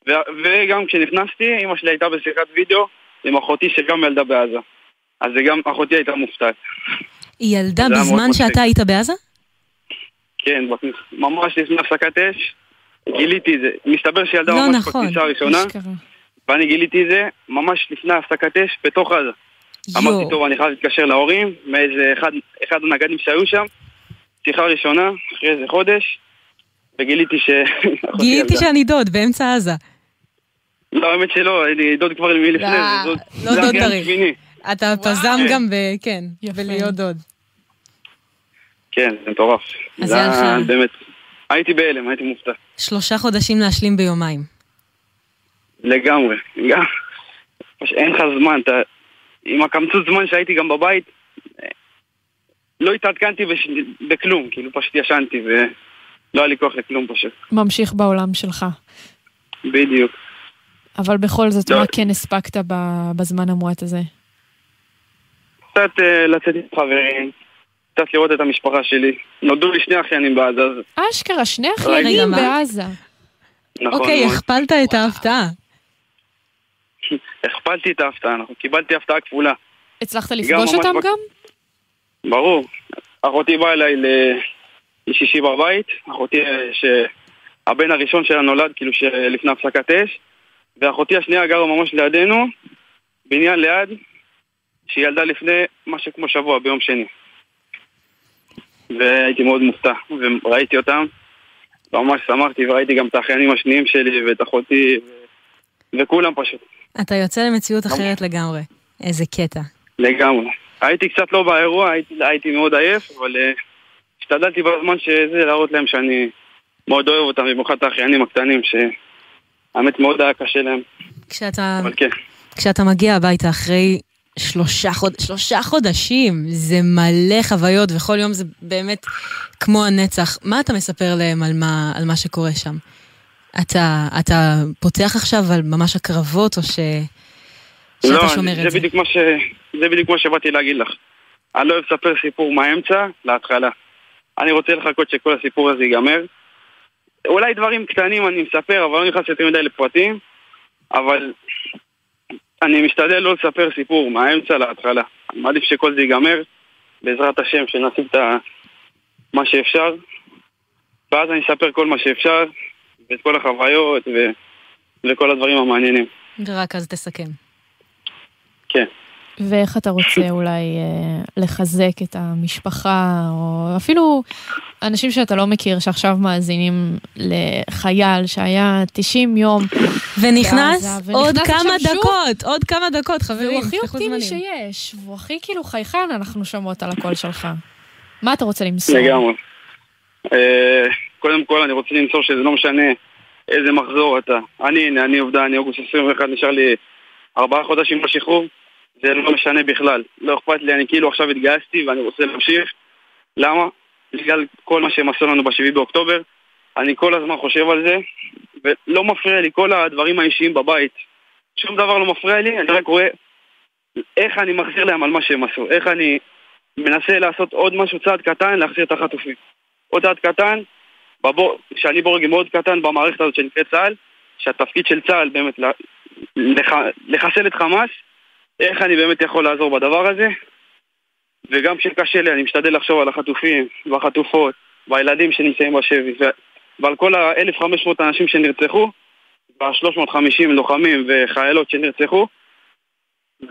ו- וגם כשנכנסתי, אמא שלי הייתה בשיחת וידאו עם אחותי שגם ילדה בעזה. אז זה גם, אחותי הייתה מופתעת. היא ילדה בזמן. שאתה היית בעזה? כן, ממש לפני הפסקת אש, גיליתי את זה. מסתבר שילדה לא ממש נכון. בכניסה הראשונה, ואני גיליתי את זה ממש לפני הפסקת אש, בתוך עזה. אמרתי, טוב, אני חייב להתקשר להורים, מאיזה אחד, אחד הנגדים שהיו שם, שיחה ראשונה, אחרי איזה חודש, וגיליתי ש... [laughs] גיליתי. שאני דוד, באמצע עזה. לא, האמת שלא, אני דוד כבר מלפני לא, זה, דוד- לא טרי. השמיני. אתה פזם כן. גם ב... כן, בלהיות דוד. כן, זה מטורף. אז היה לך- באמת, הייתי בהלם, הייתי מופתע. שלושה חודשים להשלים ביומיים. לגמרי, גם, אין לך זמן, אתה, עם הקמצוץ זמן שהייתי גם בבית, אה, לא התעדכנתי בש... בכלום, כאילו פשוט ישנתי ולא היה לי כוח לכלום פשוט, ממשיך בעולם שלך. בדיוק. אבל בכל זאת, לא. מה כן הספקת בזמן המועט הזה? קצת uh, לצאת עם חברים, קצת לראות את המשפחה שלי. נולדו לי שני אחיינים בעזה, אז אשכרה, שני אחיינים? בעזה. נכון אוקיי, מאוד. הכפלת את ההפתעה. הכפלתי את ההפתעה, נכון, קיבלתי הפתעה כפולה. הצלחת לפגוש אותם גם? ברור. אחותי באה אליי לשישי בבית, אחותי שהבן הראשון שלה נולד כאילו שלפני הפסקת אש, ואחותי השנייה גרה ממש לידינו, בניין ליד, שהיא ילדה לפני משהו כמו שבוע, ביום שני. והייתי מאוד מופתע, וראיתי אותם, ממש שמחתי, וראיתי גם את האחיינים השניים שלי ואת אחותי, ו- וכולם פשוט, אתה יוצא למציאות אחרת לגמרי. איזה קטע. לגמרי. הייתי קצת לא באירוע, הייתי, הייתי מאוד עייף, אבל אה, השתדלתי בזמן שזה להראות להם שאני מאוד אוהב אותם, במיוחד את האחיינים הקטנים, שהאמת מאוד היה קשה להם, כשאתה, אבל כן. כשאתה מגיע הביתה אחרי שלושה, חוד... שלושה חודשים, זה מלא חוויות, וכל יום זה באמת כמו הנצח. מה אתה מספר להם על מה, על מה שקורה שם? אתה, אתה פותח עכשיו על ממש הקרבות, או ש... שאתה לא, שומר זה את זה? בדיוק ש... זה בדיוק מה שבאתי להגיד לך. אני לא אוהב לספר סיפור מהאמצע להתחלה. אני רוצה לחכות שכל הסיפור הזה ייגמר. אולי דברים קטנים אני מספר, אבל לא נכנס יותר מדי לפרטים, אבל אני משתדל לא לספר סיפור מהאמצע להתחלה. אני מעדיף שכל זה ייגמר, בעזרת השם, שנשיג את מה שאפשר, ואז אני אספר כל מה שאפשר, ואת כל החוויות, ו... וכל הדברים המעניינים. ורק אז תסכם. כן. ואיך אתה רוצה אולי אה, לחזק את המשפחה, או אפילו אנשים שאתה לא מכיר, שעכשיו מאזינים לחייל שהיה 90 יום ונכנס עוד כמה דקות, עוד כמה דקות, חברים, והוא הכי אופטימי. שיש, והוא הכי כאילו חייכן, אנחנו שומעות על הקול שלך. מה אתה רוצה למסור? לגמרי. אה, קודם כל אני רוצה למסור שזה לא משנה איזה מחזור אתה. אני, הנה, אני עובדה, אני אוגוסט 21, נשאר לי ארבעה חודשים לשחרור. זה לא משנה בכלל. לא אכפת לי, אני כאילו עכשיו התגייסתי ואני רוצה להמשיך. למה? בגלל כל מה שהם עשו לנו ב-7 באוקטובר. אני כל הזמן חושב על זה, ולא מפריע לי כל הדברים האישיים בבית. שום דבר לא מפריע לי, אני רק רואה איך אני מחזיר להם על מה שהם עשו. איך אני מנסה לעשות עוד משהו, צעד קטן, להחזיר את החטופים. עוד צעד קטן, בבור, שאני בורג מאוד קטן במערכת הזאת שנקראת צה"ל, שהתפקיד של צה"ל באמת לח, לחסל את חמאס, איך אני באמת יכול לעזור בדבר הזה, וגם כשקשה לי אני משתדל לחשוב על החטופים והחטופות והילדים שנמצאים בשבי ועל כל ה-1500 אנשים שנרצחו וה-350 לוחמים וחיילות שנרצחו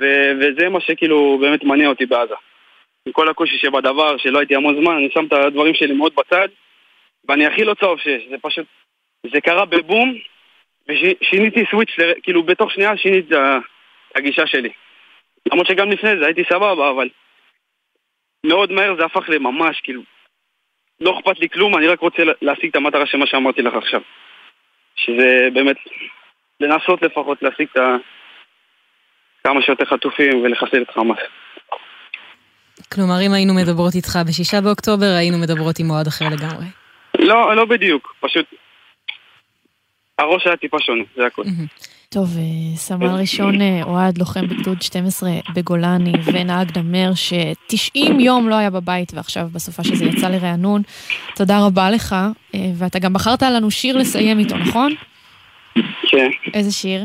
ו- וזה מה שכאילו באמת מניע אותי בעזה. עם כל הקושי שבדבר, שלא הייתי המון זמן, אני שם את הדברים שלי מאוד בצד ואני הכי לא צהוב שיש, זה פשוט, זה קרה בבום ושיניתי סוויץ', ל- כאילו בתוך שנייה שיניתי את הגישה שלי. למרות שגם לפני זה הייתי סבבה, אבל מאוד מהר זה הפך לממש, כאילו, לא אכפת לי כלום, אני רק רוצה להשיג את המטרה של מה שאמרתי לך עכשיו. שזה באמת, לנסות לפחות להשיג את ה... כמה שיותר חטופים ולחסל את חמאס. כלומר, אם היינו מדברות איתך בשישה באוקטובר, היינו מדברות עם מועד אחר לגמרי. לא, לא בדיוק, פשוט... הראש היה טיפה שונה, זה הכל. טוב, אה, סמל ראשון אה, אוהד, לוחם בגדוד 12 בגולני, ונהג נמר ש-90 יום לא היה בבית, ועכשיו בסופה שזה יצא לרענון. תודה רבה לך, אה, ואתה גם בחרת לנו שיר לסיים איתו, נכון? כן. איזה שיר?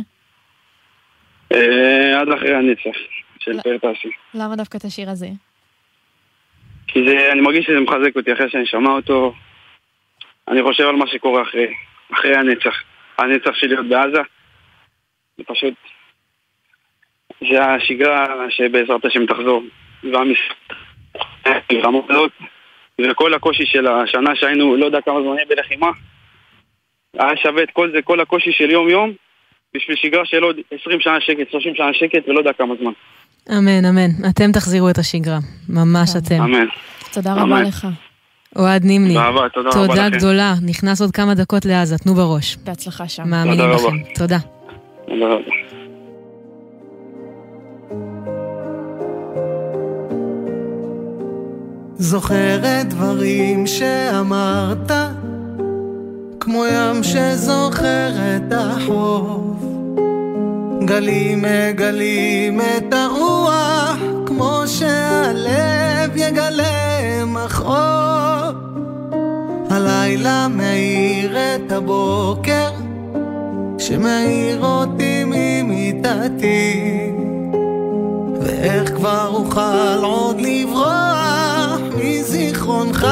עד אחרי הנצח, של פאר טסי. למה דווקא את השיר הזה? כי זה, אני מרגיש שזה מחזק אותי אחרי שאני שומע אותו. אני חושב על מה שקורה אחרי, אחרי הנצח. הנצח שלי להיות בעזה. זה פשוט... זה השגרה שבעזרת השם תחזור. הזאת, וכל הקושי של השנה שהיינו לא יודע כמה זמן בלחימה, היה שווה את כל זה, כל הקושי של יום-יום, בשביל שגרה של עוד 20 שנה שקט, 30 שנה שקט, ולא יודע כמה זמן. אמן, אמן. אתם תחזירו את השגרה. ממש אתם. אמן. תודה רבה לך. אוהד נימני. באהבה, תודה רבה לכם. תודה גדולה. נכנס עוד כמה דקות לעזה, תנו בראש. בהצלחה שם. מאמינים בכם. תודה. רבה. זוכרת דברים שאמרת, כמו ים שזוכר את החוף. גלים מגלים את הרוח, כמו שהלב יגלה מכאוב. הלילה מאיר את הבוקר, שמאיר אותי ממיטתי. ואיך כבר אוכל עוד לברוח מזיכרונך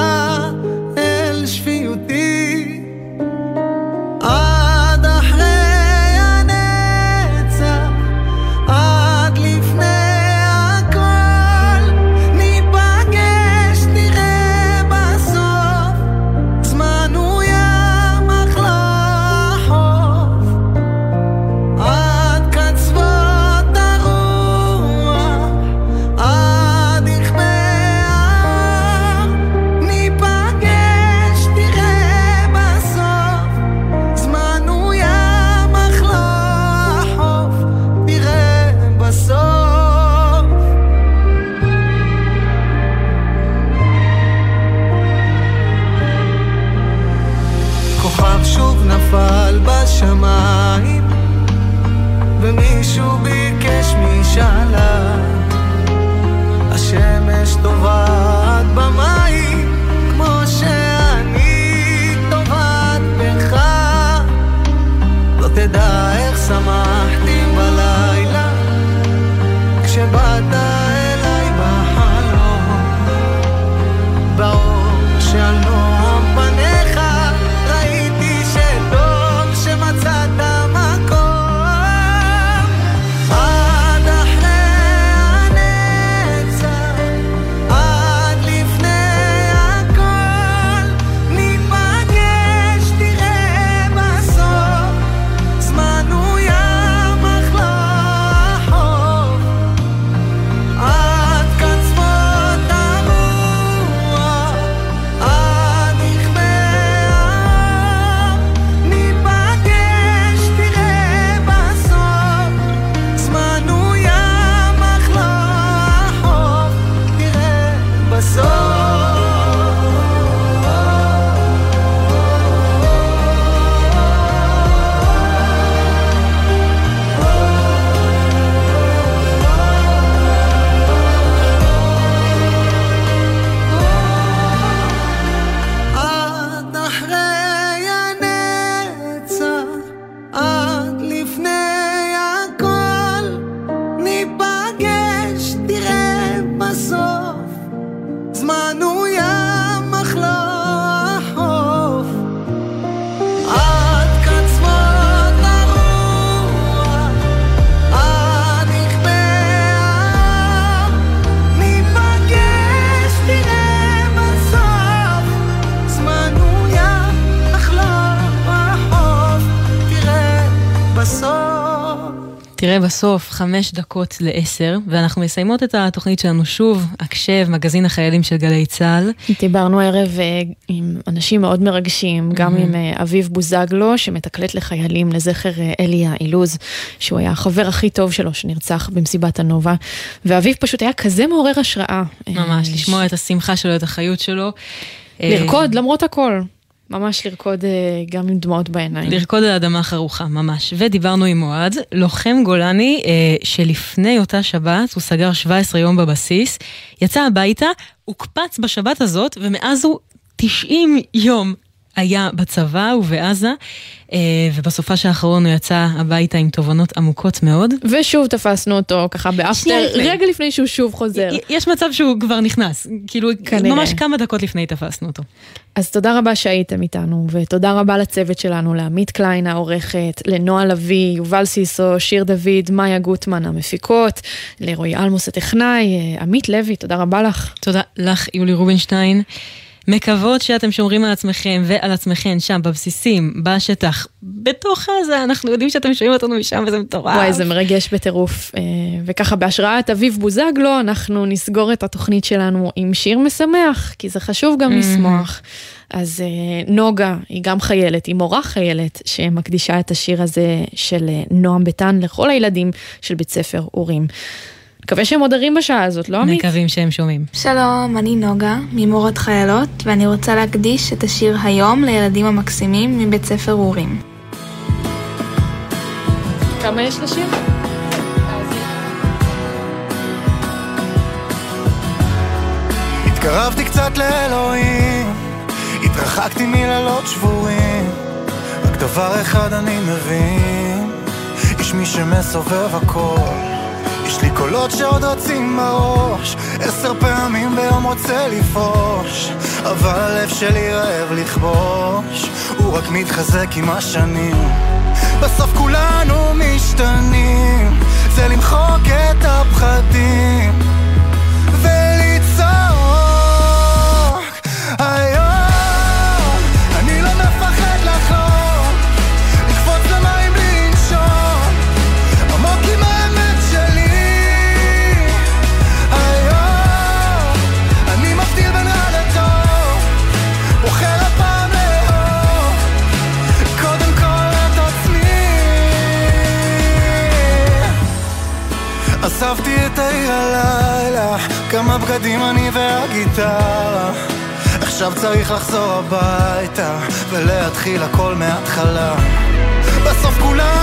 בסוף, חמש דקות לעשר, ואנחנו מסיימות את התוכנית שלנו שוב, הקשב, מגזין החיילים של גלי צה"ל. דיברנו הערב אה, עם אנשים מאוד מרגשים, גם עם אה, אביב בוזגלו, שמתקלט לחיילים לזכר אה, אליה אילוז, שהוא היה החבר הכי טוב שלו שנרצח במסיבת הנובה, ואביב פשוט היה כזה מעורר השראה. ממש, לשמוע את השמחה שלו, את החיות שלו. לרקוד למרות הכל. ממש לרקוד אה, גם עם דמעות בעיניים. לרקוד על אדמה חרוכה, ממש. ודיברנו עם אוהד, לוחם גולני, אה, שלפני אותה שבת, הוא סגר 17 יום בבסיס, יצא הביתה, הוקפץ בשבת הזאת, ומאז הוא 90 יום היה בצבא ובעזה, אה, ובסופה האחרון הוא יצא הביתה עם תובנות עמוקות מאוד. ושוב תפסנו אותו ככה באפטר, רגע לפני שהוא שוב חוזר. יש מצב שהוא כבר נכנס, כאילו כנראה. ממש כמה דקות לפני תפסנו אותו. אז תודה רבה שהייתם איתנו, ותודה רבה לצוות שלנו, לעמית קליין העורכת, לנועה לביא, יובל סיסו, שיר דוד, מאיה גוטמן המפיקות, לרועי אלמוס הטכנאי, אה, עמית לוי, תודה רבה לך. תודה לך, יולי רובינשטיין. מקוות שאתם שומרים על עצמכם ועל עצמכם שם בבסיסים, בשטח, בתוך עזה, אנחנו יודעים שאתם שומעים אותנו משם וזה מטורף. וואי, זה מרגש בטירוף. אה, וככה בהשראת אביב בוזגלו, אנחנו נסגור את התוכנית שלנו עם שיר משמח, כי זה חשוב גם לשמוח. אז אה, נוגה היא גם חיילת, היא מורה חיילת, שמקדישה את השיר הזה של אה, נועם ביטן לכל הילדים של בית ספר אורים. מקווה שהם עוד ערים בשעה הזאת, לא עמית? מקווים שהם שומעים. שלום, אני נוגה, ממורות חיילות, ואני רוצה להקדיש את השיר היום לילדים המקסימים מבית ספר אורים. כמה יש לשיר? התקרבתי קצת לאלוהים, התרחקתי מלילות שבורים, רק דבר אחד אני מבין, יש מי שמסובב הכל. יש לי קולות שעוד רצים בראש. עשר פעמים ביום רוצה לפרוש אבל הלב שלי רעב לכבוש. הוא רק מתחזק עם השנים. בסוף כולנו משתנים. זה למחוק את הפחדים עזבתי את העיר הלילה, כמה בגדים אני והגיטרה. עכשיו צריך לחזור הביתה, ולהתחיל הכל מההתחלה. בסוף כולנו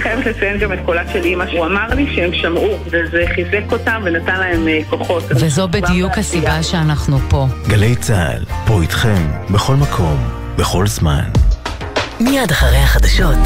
חייבת לציין גם את קולה של אימא, שהוא אמר לי שהם שמעו, וזה חיזק אותם ונתן להם אה, כוחות. וזו בדיוק הסיבה שאנחנו פה. גלי צה"ל, פה איתכם, בכל מקום, בכל זמן. מיד אחרי החדשות.